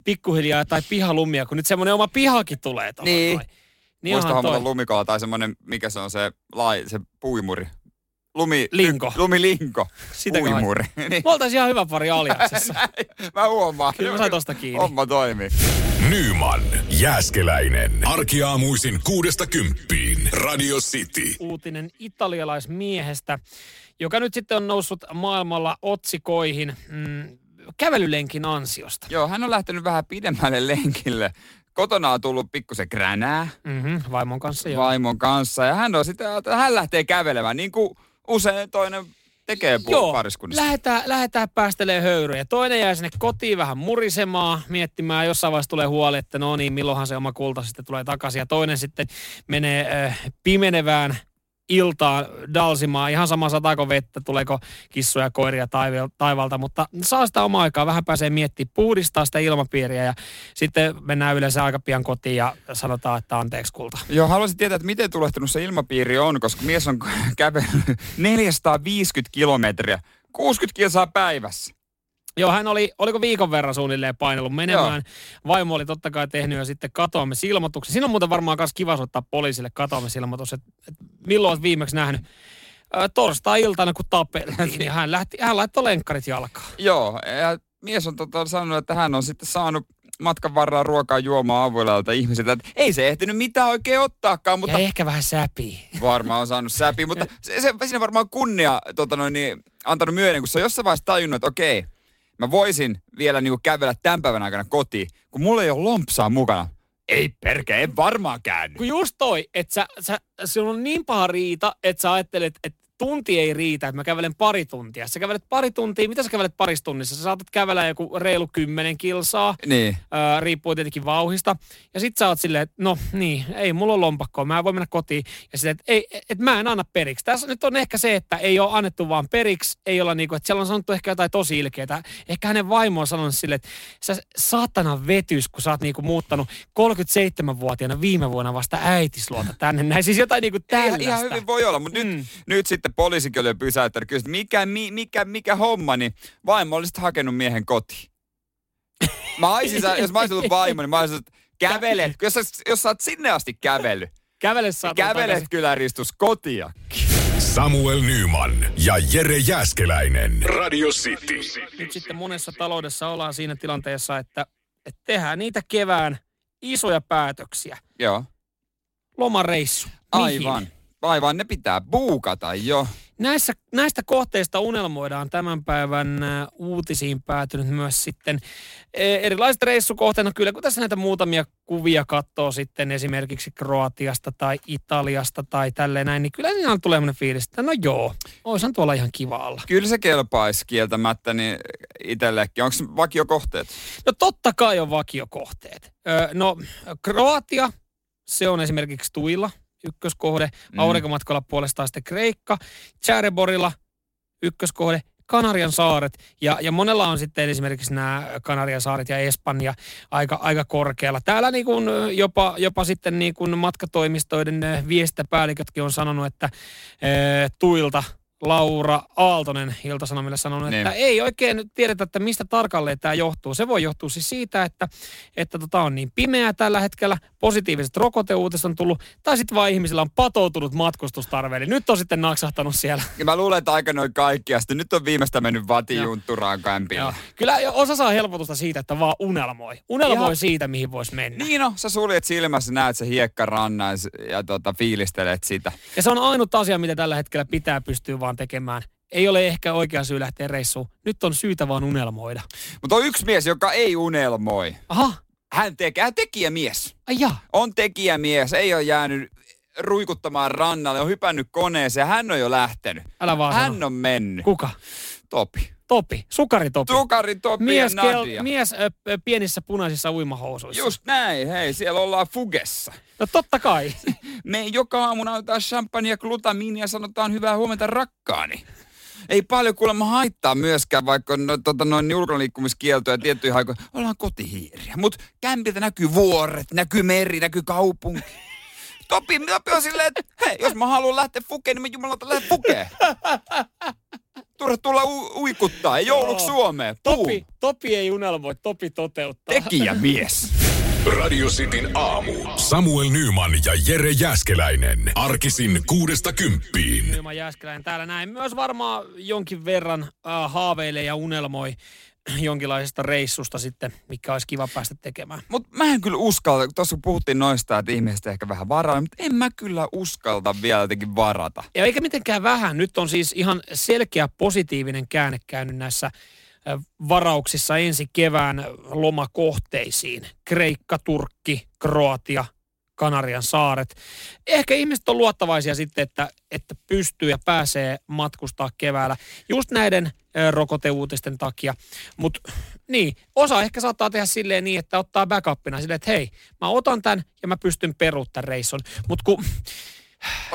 pikkuhiljaa tai pihalumia, kun nyt semmoinen oma pihakin tulee tuohon. Niin. Niin Muista onhan hommata toi. lumikola tai semmonen, mikä se on se, lai, se puimuri. Lumi, Linko. Lumilinko. Sitä Puimuri. niin. Me oltaisiin ihan hyvä pari aliaksessa. Mä huomaan. Kyllä mä sain tosta kiinni. Homma toimii. Nyman, Jääskeläinen. Arkiaamuisin kuudesta kymppiin. Radio City. Uutinen italialaismiehestä, joka nyt sitten on noussut maailmalla otsikoihin mm, kävelylenkin ansiosta. Joo, hän on lähtenyt vähän pidemmälle lenkille. Kotona on tullut pikkusen kränää Mm-hmm, vaimon kanssa joo. vaimon kanssa ja hän on sitten, hän lähtee kävelemään niin kuin usein toinen tekee Joo, pariskunnassa. lähdetään, lähdetään päästelee höyryjä. Toinen jää sinne kotiin vähän murisemaan, miettimään. Jossain vaiheessa tulee huoli, että no niin, milloinhan se oma kulta sitten tulee takaisin. Ja toinen sitten menee äh, pimenevään iltaan dalsimaan. Ihan sama sataako vettä, tuleeko kissoja ja koiria taival- taivalta, mutta saa sitä omaa aikaa. Vähän pääsee miettimään, puhdistaa sitä ilmapiiriä ja sitten mennään yleensä aika pian kotiin ja sanotaan, että anteeksi kulta. Joo, haluaisin tietää, että miten tulehtunut se ilmapiiri on, koska mies on kävellyt 450 kilometriä, 60 kilsaa päivässä. Joo, hän oli, oliko viikon verran suunnilleen painellut menemään. Vaimo oli totta kai tehnyt jo sitten katoamisilmoituksen. Siinä on muuten varmaan myös kiva soittaa poliisille katoamisilmoitus, että, että milloin olet viimeksi nähnyt. Ö, torstai-iltana, kun tapeltiin, niin hän, lähti, hän laittoi lenkkarit jalkaan. Joo, ja mies on tota sanonut, että hän on sitten saanut matkan varrella ruokaa juomaa avoilalta ihmisiltä. Että ei se ehtinyt mitään oikein ottaakaan, mutta Ja ehkä vähän säpii. varmaan on saanut säpi. Mutta se, se, siinä varmaan kunnia tota noin, niin, antanut myöden, kun se on jossain vaiheessa tajunnut, että okei, mä voisin vielä niin kävellä tämän päivän aikana kotiin, kun mulla ei ole lompsaa mukana. Ei perkele, en varmaan käänny. Kun just toi, että sä, sä, sinulla on niin paha riita, että sä ajattelet, että tunti ei riitä, että mä kävelen pari tuntia. Sä kävelet pari tuntia, mitä sä kävelet parissa tunnissa? Sä saatat kävellä joku reilu kymmenen kilsaa, Niin. Öö, riippuu tietenkin vauhista. Ja sit sä oot silleen, että no niin, ei mulla on lompakkoa, mä en voi mennä kotiin. Ja sitten, että ei, et mä en anna periksi. Tässä nyt on ehkä se, että ei ole annettu vaan periksi, ei olla niinku, että siellä on sanottu ehkä jotain tosi ilkeää. Ehkä hänen vaimo on sanonut silleen, että sä saatana vetys, kun sä oot niinku muuttanut 37-vuotiaana viime vuonna vasta äitisluota tänne. Näin siis jotain niinku Ihan, tällaista. ihan hyvin voi olla, mutta mm. nyt, nyt sitten poliisikin oli pysäyttänyt. Kyllä, mikä, mi, mikä, mikä homma, niin vaimo oli sitten hakenut miehen kotiin. Mä olisin, sä- jos mä olisin ollut vaimo, niin mä olisin, että kävelet. Jos sä, jos sä oot sinne asti kävellyt, Kävele niin kävelet kyllä ristus kotia. Samuel Nyman ja Jere Jäskeläinen. Radio City. nyt sitten monessa taloudessa ollaan siinä tilanteessa, että, että tehdään niitä kevään isoja päätöksiä. Joo, Lomareissu. Mihin? aivan. Aivan, ne pitää buukata jo. Näissä, näistä kohteista unelmoidaan tämän päivän ä, uutisiin päätynyt myös sitten e, erilaiset reissukohteet. No kyllä, kun tässä näitä muutamia kuvia katsoo sitten esimerkiksi Kroatiasta tai Italiasta tai tälleen näin, niin kyllä siinä on tulee sellainen fiilis, että no joo, oishan tuolla ihan kiva olla. Kyllä se kelpaisi kieltämättä niin itsellekin. Onko vakiokohteet? No totta kai on vakiokohteet. Öö, no Kroatia, se on esimerkiksi Tuilla ykköskohde. Mm. Aurinkomatkalla puolestaan sitten Kreikka. Tjäreborilla ykköskohde. Kanarian saaret. Ja, ja monella on sitten esimerkiksi nämä Kanarian saaret ja Espanja aika, aika korkealla. Täällä niin kuin jopa, jopa sitten niin kuin matkatoimistoiden viestintäpäällikötkin on sanonut, että e, tuilta Laura Aaltonen Ilta-Sanomille sanonut, Niin. että ei oikein nyt tiedetä, että mistä tarkalleen tämä johtuu. Se voi johtua siis siitä, että, että tota on niin pimeää tällä hetkellä, positiiviset rokoteuutiset on tullut, tai sitten vaan ihmisillä on patoutunut matkustustarve. Eli nyt on sitten naksahtanut siellä. Ja mä luulen, että aika noin kaikki. Ja sitten nyt on viimeistä mennyt vatijuntturaan kämpillä. Kyllä osa saa helpotusta siitä, että vaan unelmoi. Unelmoi Ihan- siitä, mihin voisi mennä. Niin no, sä suljet silmässä, näet se hiekkarannan ja, ja tota, fiilistelet sitä. Ja se on ainut asia, mitä tällä hetkellä pitää pystyä vaan tekemään. Ei ole ehkä oikea syy lähteä reissuun. Nyt on syytä vaan unelmoida. Mutta on yksi mies, joka ei unelmoi. Aha, Hän, tekee, hän tekijämies. ai jaa. On tekijämies, ei ole jäänyt ruikuttamaan rannalle, on hypännyt koneeseen, hän on jo lähtenyt. Älä vaan sano. Hän on mennyt. Kuka? Topi. Topi, sukari Topi. Sukari Topi mies, ja Nadia. kel, mies ö, ö, pienissä punaisissa uimahousuissa. Just näin, hei, siellä ollaan Fugessa. No totta kai. Me joka aamu nautetaan champagne ja glutamiinia ja sanotaan hyvää huomenta rakkaani. Ei paljon kuulemma haittaa myöskään, vaikka no, tota, noin ulkonaliikkumiskieltoja ja tiettyihin aikoihin. Ollaan kotihiiriä. Mutta kämpiltä näkyy vuoret, näkyy meri, näkyy kaupunki. Topi, Topi on silleen, että hei, jos mä haluan lähteä fukeen, niin mä jumalauta lähden fukeen. Turha tulla u- uikuttaa, ei jouluksi. Suomeen. Topi, Topi ei unelmoi, Topi toteuttaa. Tekijämies. Radio Cityn aamu. Samuel Nyman ja Jere Jäskeläinen. Arkisin kuudesta kymppiin. Nyma Jääskeläinen täällä näin. Myös varmaan jonkin verran äh, haaveilee ja unelmoi jonkinlaisesta reissusta sitten, mikä olisi kiva päästä tekemään. Mutta mä en kyllä uskalta, tuossa kun puhuttiin noista, että ihmiset ehkä vähän varaa, mutta en mä kyllä uskalta vielä jotenkin varata. Ja eikä mitenkään vähän. Nyt on siis ihan selkeä positiivinen käänne käynyt näissä varauksissa ensi kevään lomakohteisiin. Kreikka, Turkki, Kroatia, Kanarian saaret. Ehkä ihmiset on luottavaisia sitten, että, että pystyy ja pääsee matkustaa keväällä just näiden rokoteuutisten takia. Mutta niin, osa ehkä saattaa tehdä silleen niin, että ottaa backupina silleen, että hei, mä otan tämän ja mä pystyn peruuttaa reissun. Mutta kun,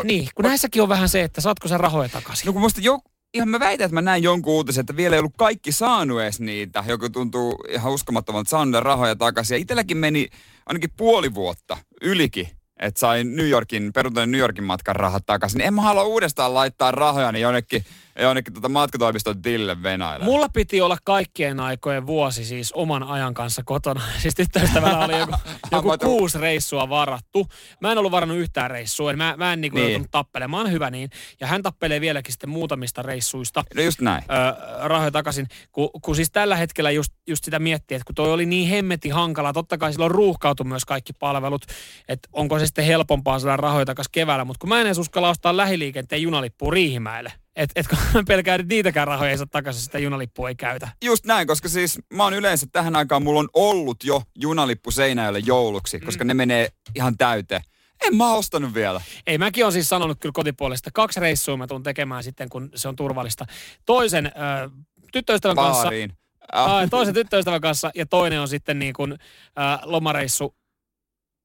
niin, kun näissäkin on vähän se, että saatko sä rahoja takaisin. No kun musta jo, ihan mä väitän, että mä näin jonkun uutisen, että vielä ei ollut kaikki saanut edes niitä. Joku tuntuu ihan uskomattomalta saanut rahoja takaisin. Ja itselläkin meni ainakin puoli vuotta ylikin, että sain New Yorkin, peruutan New Yorkin matkan rahat takaisin. En mä halua uudestaan laittaa rahoja niin jonnekin, jonnekin tota matkatoimiston tille Venäjälle. Mulla piti olla kaikkien aikojen vuosi siis oman ajan kanssa kotona. Siis tyttöystävällä oli joku, joku kuusi reissua varattu. Mä en ollut varannut yhtään reissua. Mä, mä en niinku Niin. joutunut tappelemaan, hyvä niin. Ja hän tappelee vieläkin sitten muutamista reissuista No just näin. ö, rahoja takaisin. Kun, kun siis tällä hetkellä just, just sitä miettii, että kun toi oli niin hemmeti hankala, totta kai silloin ruuhkautu myös kaikki palvelut, että onko se sitten helpompaa saada rahoja takaisin keväällä, mutta kun mä en edes uskalla ostaa lähiliikenteen junalippua Riihimäelle, että et, kun mä pelkään, että niitäkään rahoja ei saa takaisin, sitä junalippua ei käytä. Just näin, koska siis mä oon yleensä tähän aikaan, mulla on ollut jo junalippu Seinäjölle jouluksi, koska ne menee ihan täyteen. En mä ostanut vielä. Ei, mäkin on siis sanonut kyllä kotipuolesta, kaksi reissua mä tuun tekemään sitten, kun se on turvallista. Toisen ö, tyttöystävän kanssa, Baariin. Aa, toisen tyttöystävän kanssa ja toinen on sitten niin kuin, ä, lomareissu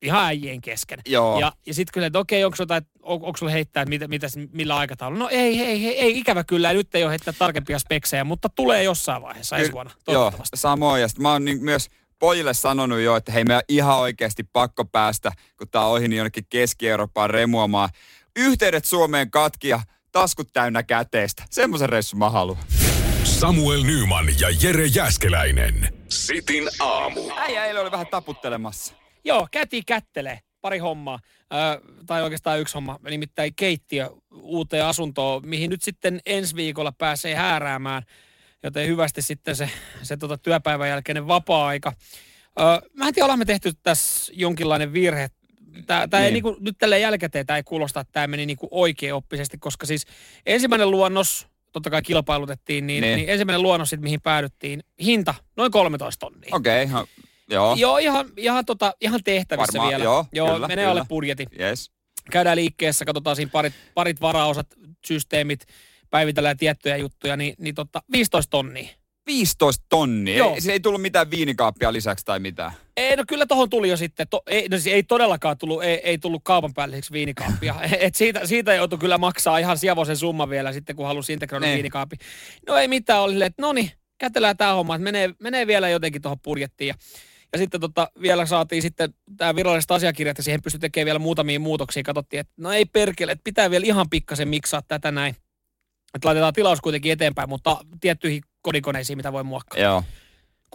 ihan äijien kesken. Joo. Ja, ja sitten kyllä, että okei, onko jotain, on, onko sulla heittää, että mitä, mitäs, millä aikataululla? No ei, ei, ei, ei, ikävä kyllä, nyt ei ole heittää tarkempia speksejä, mutta tulee jossain vaiheessa ensi vuonna, Joo, toivottavasti. samoin. Ja sit mä oon niin myös pojille sanonut jo, että hei, me ihan oikeasti pakko päästä, kun tää on ohi, niin jonnekin Keski-Eurooppaan remuamaan. Yhteydet Suomeen katki ja taskut täynnä käteistä. Semmoisen reissun mä haluan. Samuel Nyman ja Jere Jäskeläinen. Sitin aamu. Äijä eilen oli vähän taputtelemassa. Joo, käti kättelee. Pari hommaa, ö, tai oikeastaan yksi homma, nimittäin keittiö uuteen asuntoon, mihin nyt sitten ensi viikolla pääsee hääräämään, joten hyvästi sitten se, se tota työpäivän jälkeinen vapaa-aika. Ö, mä en tiedä, ollaan me tehty tässä jonkinlainen virhe. Tää, tää ei Niin. niinku, nyt tälle jälkikäteen tämä ei kuulosta, että tämä meni niinku oikeaoppisesti, koska siis ensimmäinen luonnos, totta kai kilpailutettiin, niin, Niin. niin. ensimmäinen luonnos, sit, mihin päädyttiin, hinta noin 13 tonnia. Okei, okay, joo. Joo, ihan, ihan, tota, ihan tehtävissä Varmaan, vielä. joo, joo kyllä, menee kyllä. alle budjetin. Yes. Käydään liikkeessä, katsotaan siinä parit, parit varaosat, systeemit, päivitellään tiettyjä juttuja, niin, niin tota, 15 tonnia. 15 tonnia. Joo. Ei, se ei tullut mitään viinikaappia lisäksi tai mitään. Ei, no kyllä tohon tuli jo sitten, to, ei, no siis ei todellakaan tullut, ei, ei tullut kaupan päälliseksi viinikaappia. Et siitä, siitä joutui kyllä maksaa ihan sievoisen summa vielä sitten, kun halusi integroida Niin. viinikaapi. No ei mitään, oli että no niin, kätellään tämä homma, että menee, menee vielä jotenkin tuohon budjettiin. Ja, ja sitten tota, vielä saatiin sitten tämä viralliset asiakirjat ja siihen pystyi tekemään vielä muutamia muutoksia. Katsottiin, että no ei perkele, että pitää vielä ihan pikkasen miksaa tätä näin. Että laitetaan tilaus kuitenkin eteenpäin, mutta tiettyihin kodikoneisiin, mitä voi muokkaa. Joo.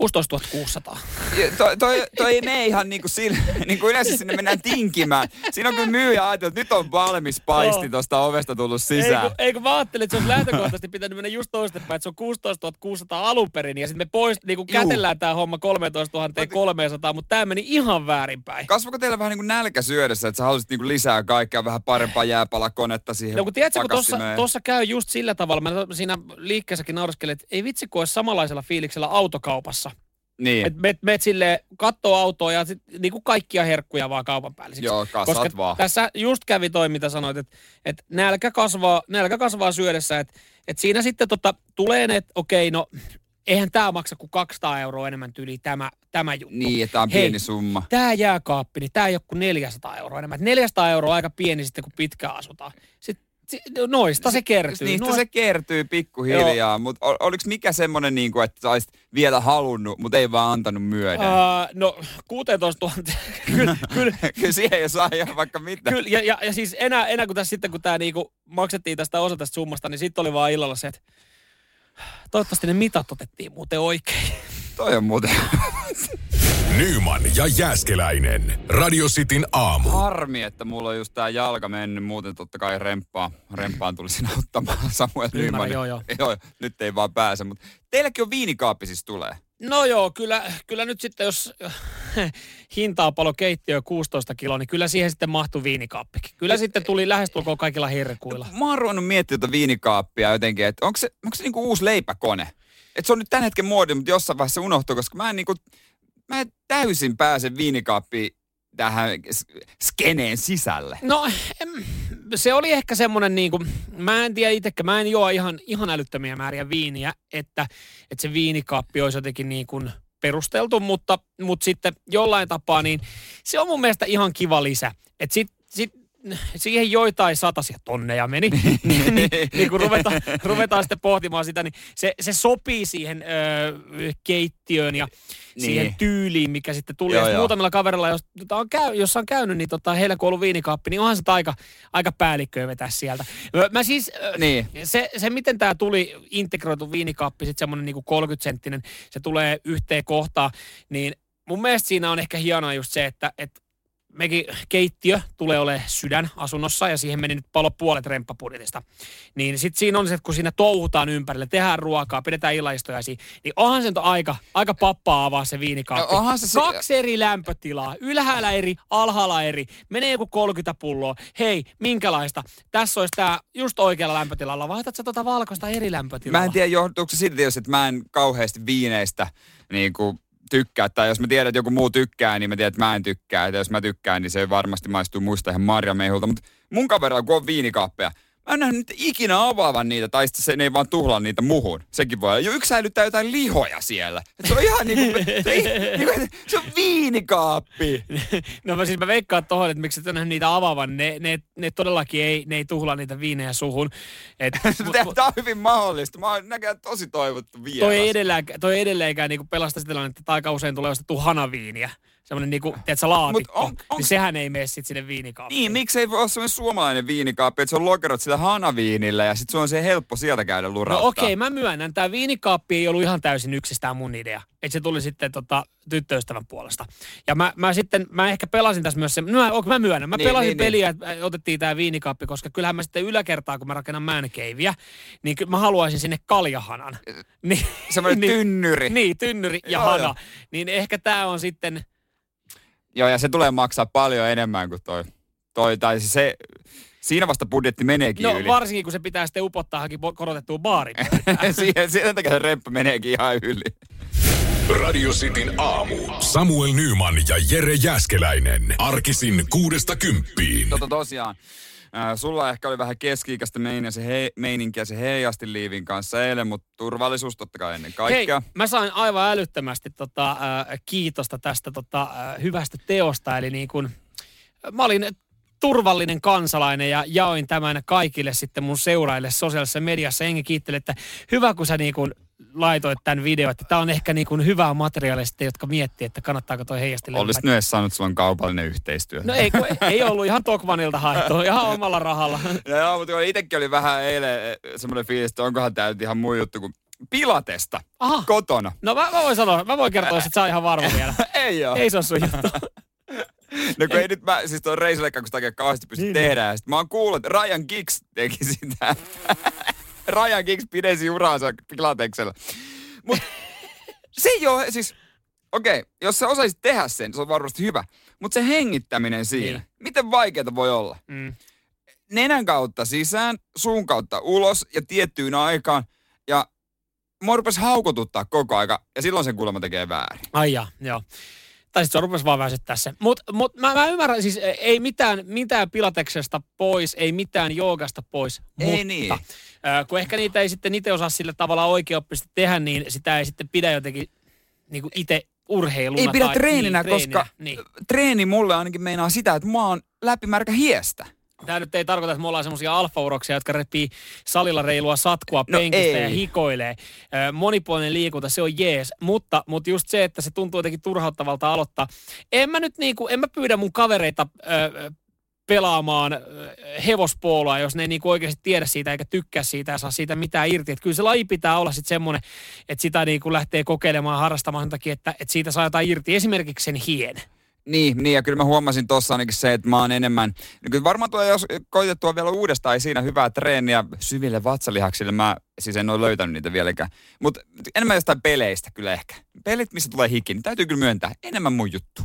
16 600. Ja Toi, toi, toi ei mene ihan niin kuin, sille, niin kuin yleensä sinne mennään tinkimään. Siinä on kyllä myyjä ajatellut, että nyt on valmis paisti Joo. tuosta ovesta tullut sisään. kun, ei kun mä ajattelin, että se olisi lähtökohtaisesti pitänyt mennä just toistepäin, että se on 16 600 alun perin ja sitten me pois, niin kuin kätellään tämä homma 13 300, mutta tämä meni ihan väärinpäin. Kasvako teillä vähän niin kuin nälkä syödessä, että sä haluaisit niin kuin lisää kaikkea, vähän parempaa jääpalakonetta siihen No kun tiedätkö, kun tuossa, pakastimeen? tuossa käy just sillä tavalla, mä siinä liikkeessäkin naureskelin, että ei vitsi, kun olisi samanlaisella fiiliksellä autokaupassa. Niin. Et met, met silleen, kattoo autoa ja sit, niin kuin kaikkia herkkuja vaan kaupan päälle. Joo, kasat Koska vaan. tässä just kävi toi, mitä sanoit, että, että nälkä, kasvaa, nälkä kasvaa syödessä, että, että siinä sitten tota, tulee ne, että okei, no eihän tämä maksa kuin 200 euroa enemmän tyyli tämä, tämä juttu. Niin, että on Hei, pieni summa. Tämä jääkaappi, niin tämä ei ole kuin 400 euroa enemmän. Et 400 euroa on aika pieni sitten, kun pitkään asutaan. Sitten, si- noista se kertyy. Niistä Noista- se kertyy pikkuhiljaa, mutta oliko mikä semmoinen, niin kuin, että olisit vielä halunnut, mutta ei vaan antanut myöden? Uh, no 16 000, kyllä, kyllä, Kyllä siihen ei saa ihan vaikka mitä. kyllä ja, ja, ja, siis enää, enää kun tässä sitten, kun tämä niinku maksettiin tästä osa tästä summasta, niin sitten oli vaan illalla se, että toivottavasti ne mitat otettiin muuten oikein. Toi on muuten Nyman ja Jääskeläinen. Radio Cityn aamu. harmi, että mulla on just tää jalka mennyt. Muuten totta kai remppaa, remppaan tulisin auttamaan Samuel Nyman. joo, joo. joo. nyt ei vaan pääse, mutta teilläkin on viinikaappi siis tulee. No joo, kyllä, kyllä nyt sitten jos hintaa paljon keittiö 16 kiloa, niin kyllä siihen sitten mahtui viinikaappikin. Kyllä sitten tuli lähestulkoon kaikilla herkuilla. Mä oon ruvennut miettimään tuota viinikaappia jotenkin, että onko se, onko se niinku uusi leipäkone? Että se on nyt tämän hetken muodi, mutta jossain vaiheessa unohtuu, koska mä en niinku, mä en täysin pääse viinikaappiin tähän skeneen sisälle. No, se oli ehkä semmoinen niin kuin, mä en tiedä itsekään, mä en juo ihan, ihan älyttömiä määriä viiniä, että, että se viinikaappi olisi jotenkin niin kuin perusteltu, mutta, mutta sitten jollain tapaa, niin se on mun mielestä ihan kiva lisä. Että sit, sit, siihen joitain satasia tonneja meni, niin, niin, niin kun ruvetaan, ruvetaan sitten pohtimaan sitä, niin se, se sopii siihen ö, keittiöön ja niin. siihen tyyliin, mikä sitten tuli. Joo, ja sit joo. muutamilla kaverilla, jos, jota on käy, jos on käynyt, niin tota, heillä kun on ollut viinikaappi, niin onhan se aika, aika päällikköä vetää sieltä. Mä siis, Niin. se, se miten tämä tuli integroitu viinikaappi, sitten semmoinen niinku 30-senttinen, se tulee yhteen kohtaan, niin mun mielestä siinä on ehkä hienoa just se, että, että mekin keittiö tulee olemaan sydän asunnossa ja siihen meni nyt palo puolet remppapudjetista. Niin sitten siinä on se, että kun siinä touhutaan ympärille, tehdään ruokaa, pidetään illaistojaisia, niin onhan se nyt aika, aika pappaa avaa se viinikaappi. No onhan se se- Kaksi eri lämpötilaa, ylhäällä eri, alhaalla eri, menee joku 30 pulloa. Hei, minkälaista? Tässä olisi tämä just oikealla lämpötilalla. Vaihdat sä tota valkoista eri lämpötilaa? Mä en tiedä, johtuuko se siitä tietysti, että mä en kauheasti viineistä niin kuin tykkää. Tai jos mä tiedän, että joku muu tykkää, niin mä tiedän, että mä en tykkää. Ja jos mä tykkään, niin se varmasti maistuu muista ihan marjamehulta. Mutta mun kaverilla, kun on viinikaappeja, Mä en nähnyt ikinä avaavan niitä, tai sitten se ne ei vaan tuhlaa niitä muhun. Sekin voi olla. Jo yksi säilyttää jotain lihoja siellä. Et se on ihan niinku, niinku, se on viinikaappi. No mä siis mä veikkaan tohon, että miksi et ole nähnyt niitä avaavan. Ne, ne, ne todellakin ei, ne ei tuhlaa niitä viinejä suhun. Et, mut- Tämä on hyvin mahdollista. Mä oon näkään tosi toivottu vieras. toi ei edelleenkään, toi ei edelleenkään niinku pelasta sitä tilannetta, että aika usein tulee ostettu hanaviiniä. Semmoinen niinku, tiedätkö, laatikko. on- onks- niin sehän ei mene sit sinne viinikaappiin. Niin, miksei voi olla semmoinen suomalainen viinikaappi, että se on lokerot sillä hanaviinillä ja sitten se on se helppo sieltä käydä No lurauttaa. okei, okay, mä myönnän. Tämä viinikaappi ei ollut ihan täysin yksistään mun idea. Että se tuli sitten tota, tyttöystävän puolesta. Ja mä, mä sitten, mä ehkä pelasin tässä myös se, no okay, mä myönnän, mä Niin, pelasin niin, peliä, että äh, otettiin tämä viinikaappi, koska kyllähän mä sitten yläkertaa, kun mä rakennan mankeiviä, niin mä haluaisin sinne kaljahanan. Niin, Semmoinen tynnyri. Niin, tynnyri ja Joo, hana. joo. Niin ehkä tämä on sitten, Joo, ja se tulee maksaa paljon enemmän kuin toi. toi tai siis se, siinä vasta budjetti meneekin no yli. varsinkin kun se pitää sitten upottaa bo- korotettuun baariin. Siihen, sen takia se remppa meneekin ihan yli. Radio Cityn aamu. Samuel Nyman ja Jere Jäskeläinen. Arkisin kuudesta kymppiin. Tota tosiaan, äh, sulla ehkä oli vähän keski-ikäistä meininkiä se, he, meininkiä se heijasti liivin kanssa eilen, mutta turvallisuus totta kai ennen kaikkea. Hei, mä sain aivan älyttömästi tota, äh, kiitosta tästä tota, äh, hyvästä teosta. Eli niin kun, mä olin turvallinen kansalainen ja jaoin tämän kaikille sitten mun seuraille sosiaalisessa mediassa. Enkä kiittele, että hyvä kun sä niin kun laitoit tämän video, että tämä on ehkä niin kun hyvää materiaalia sitten, jotka miettii, että kannattaako toi heijasti Olisit nyt edes saanut, että sulla on kaupallinen yhteistyö. No ei, kun, ei ollut ihan Tokmanilta haettu, ihan omalla rahalla. No joo, mutta itsekin oli vähän eilen eh, semmoinen fiilis, että onkohan tämä nyt ihan muu juttu kuin Pilatesta Aha. kotona. No mä, mä voin sanoa, mä voin kertoa, että sä oot ihan varma vielä. ei oo. Ei se ole sun juttu. No kun ei, nyt mä, siis tuon reissullekaan, kun sitä oikein kauheasti pysty niin, tehdä. Ja sit mä oon kuullut, että Ryan Giggs teki sitä. Ryan Giggs pidensi uraansa Pilateksella. Mut se ei oo, siis, okei, okay, jos sä osaisit tehdä sen, se on varmasti hyvä. Mutta se hengittäminen siinä, Niin. miten vaikeaa voi olla? Mm. Nenän kautta sisään, suun kautta ulos ja tiettyyn aikaan. Ja mua haukotuttaa koko aika ja silloin sen kuulemma tekee väärin. Ai ja, joo. Tai sitten se rupesi vaan väsyttää se. Mutta mut mä, mä, ymmärrän, siis ei mitään, mitään pilateksesta pois, ei mitään joogasta pois. Ei mutta, niin. Äh, kun ehkä niitä ei sitten itse osaa sillä tavalla oikeoppisesti tehdä, niin sitä ei sitten pidä jotenkin niin kuin itse urheiluna. Ei pidä tai, treeninä, niin, koska Niin. treeni mulle ainakin meinaa sitä, että mä oon läpimärkä hiestä. Tämä nyt ei tarkoita, että me ollaan semmoisia alfauroksia, jotka repii salilla reilua satkua No penkistä ei. ja hikoilee. Monipuolinen liikunta, se on jees. Mutta, mutta just se, että se tuntuu jotenkin turhauttavalta aloittaa. En mä nyt niinku, en mä pyydä mun kavereita ö, pelaamaan hevospooloa, jos ne ei niinku oikeasti tiedä siitä eikä tykkää siitä ja saa siitä mitään irti. Et kyllä se laji pitää olla sitten semmoinen, että sitä niinku lähtee kokeilemaan harrastamaan sen takia, että, että siitä saa jotain irti. Esimerkiksi sen hien. Niin, niin, ja kyllä mä huomasin tuossa ainakin se, että mä oon enemmän, niin kyllä varmaan tulee jos koitettua vielä uudestaan, ei siinä hyvää treeniä syville vatsalihaksille, mä siis en ole löytänyt niitä vieläkään. Mutta enemmän jostain peleistä kyllä ehkä. Pelit, missä tulee hiki, niin täytyy kyllä myöntää, enemmän mun juttu.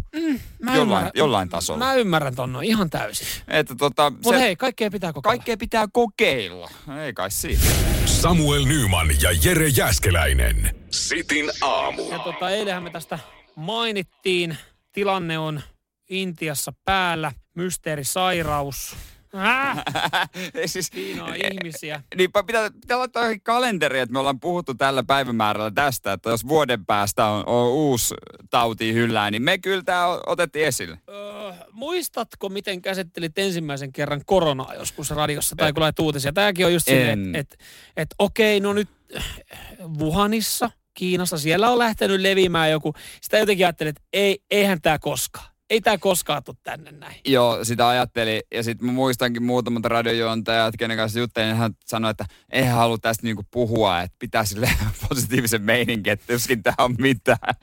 Mä Jollain- ymmärrän- jollain tasolla. Mä ymmärrän ton noin ihan täysin. Että tota, Mutta hei, kaikkea pitää kokeilla. kaikkea pitää kokeilla. Ei kai siinä. Samuel Nyman ja Jere Jäskeläinen. Sitin aamu. Ja tota, eilenhän me tästä mainittiin. Tilanne on Intiassa päällä. Mysteerisairaus. Äh, siis, siinä on ihmisiä. Niin pitää, pitää laittaa johonkin kalenteri, että me ollaan puhuttu tällä päivämäärällä tästä, että jos vuoden päästä on, on uusi tauti yllään, niin me kyllä tämä otettiin esille. Öö, muistatko, miten käsittelit ensimmäisen kerran koronaa joskus radiossa tai kun lait uutisia? Tämäkin on just silleen, että et, et, okei, no nyt Wuhanissa, Kiinassa, siellä on lähtenyt leviämään joku. Sitä jotenkin ajattelin, että ei, eihän tämä koskaan. Ei tämä koskaan tule tänne näin. Joo, sitä ajattelin. Ja sitten muistankin muutamat radiojuontajat, kenen kanssa juttelin, niin hän sanoi, että eihän halua tästä niinku puhua, että pitää sille positiivisen meininkin, että tuskin tämä on mitään.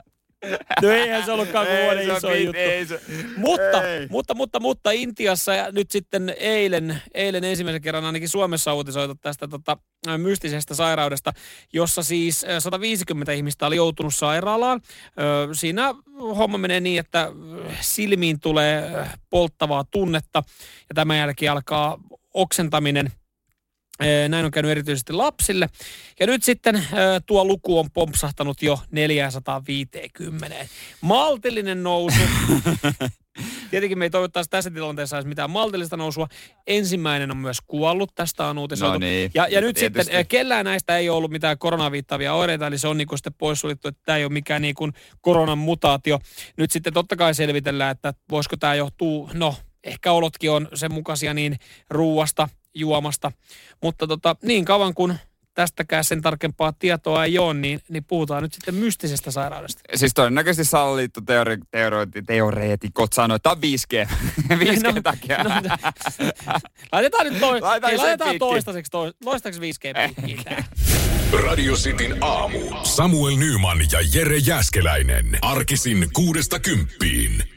No eihän se ollutkaan kuin vuoden iso mit- juttu. ei se- Mutta, ei. mutta, mutta, mutta Intiassa ja nyt sitten eilen, eilen ensimmäisen kerran ainakin Suomessa uutisoitu tästä tota, mystisestä sairaudesta, jossa siis ä, 150 ihmistä oli joutunut sairaalaan. Siinä homma menee niin, että silmiin tulee polttavaa tunnetta ja tämän jälkeen alkaa oksentaminen. Ö, Näin on käynyt erityisesti lapsille. Ja nyt sitten ö, tuo luku on pompsahtanut jo 450. Maltillinen nousu. Tietenkin me ei toivottaisi tässä tilanteessa edes mitään maltillista nousua. Ensimmäinen on myös kuollut, tästä on uutisoitu. No niin, ja, ja nyt tietysti. sitten eh, kellään näistä ei ollut mitään koronaviittavia oireita, eli se on niinku sitten poissuljettu, että tämä ei ole mikään niinku koronan mutaatio. Nyt sitten totta kai selvitellään, että voisiko tämä johtuu, no ehkä olotkin on sen mukaisia niin ruuasta, juomasta, mutta tota, niin kauan kun tästäkään sen tarkempaa tietoa ei ole, niin, niin puhutaan nyt sitten mystisestä sairaudesta. Siis todennäköisesti Salaliitto teore, teore, teoreetikot sanoi, että tämä on 5G. 5G takia. no, laitetaan nyt toi, Laitetaan ei, se laitetaan toistaiseksi, toi, toistaiseksi 5G piikkiin tää. Radio Cityn aamu. Samuel Nyman ja Jere Jäskeläinen. Arkisin kuudesta kymppiin.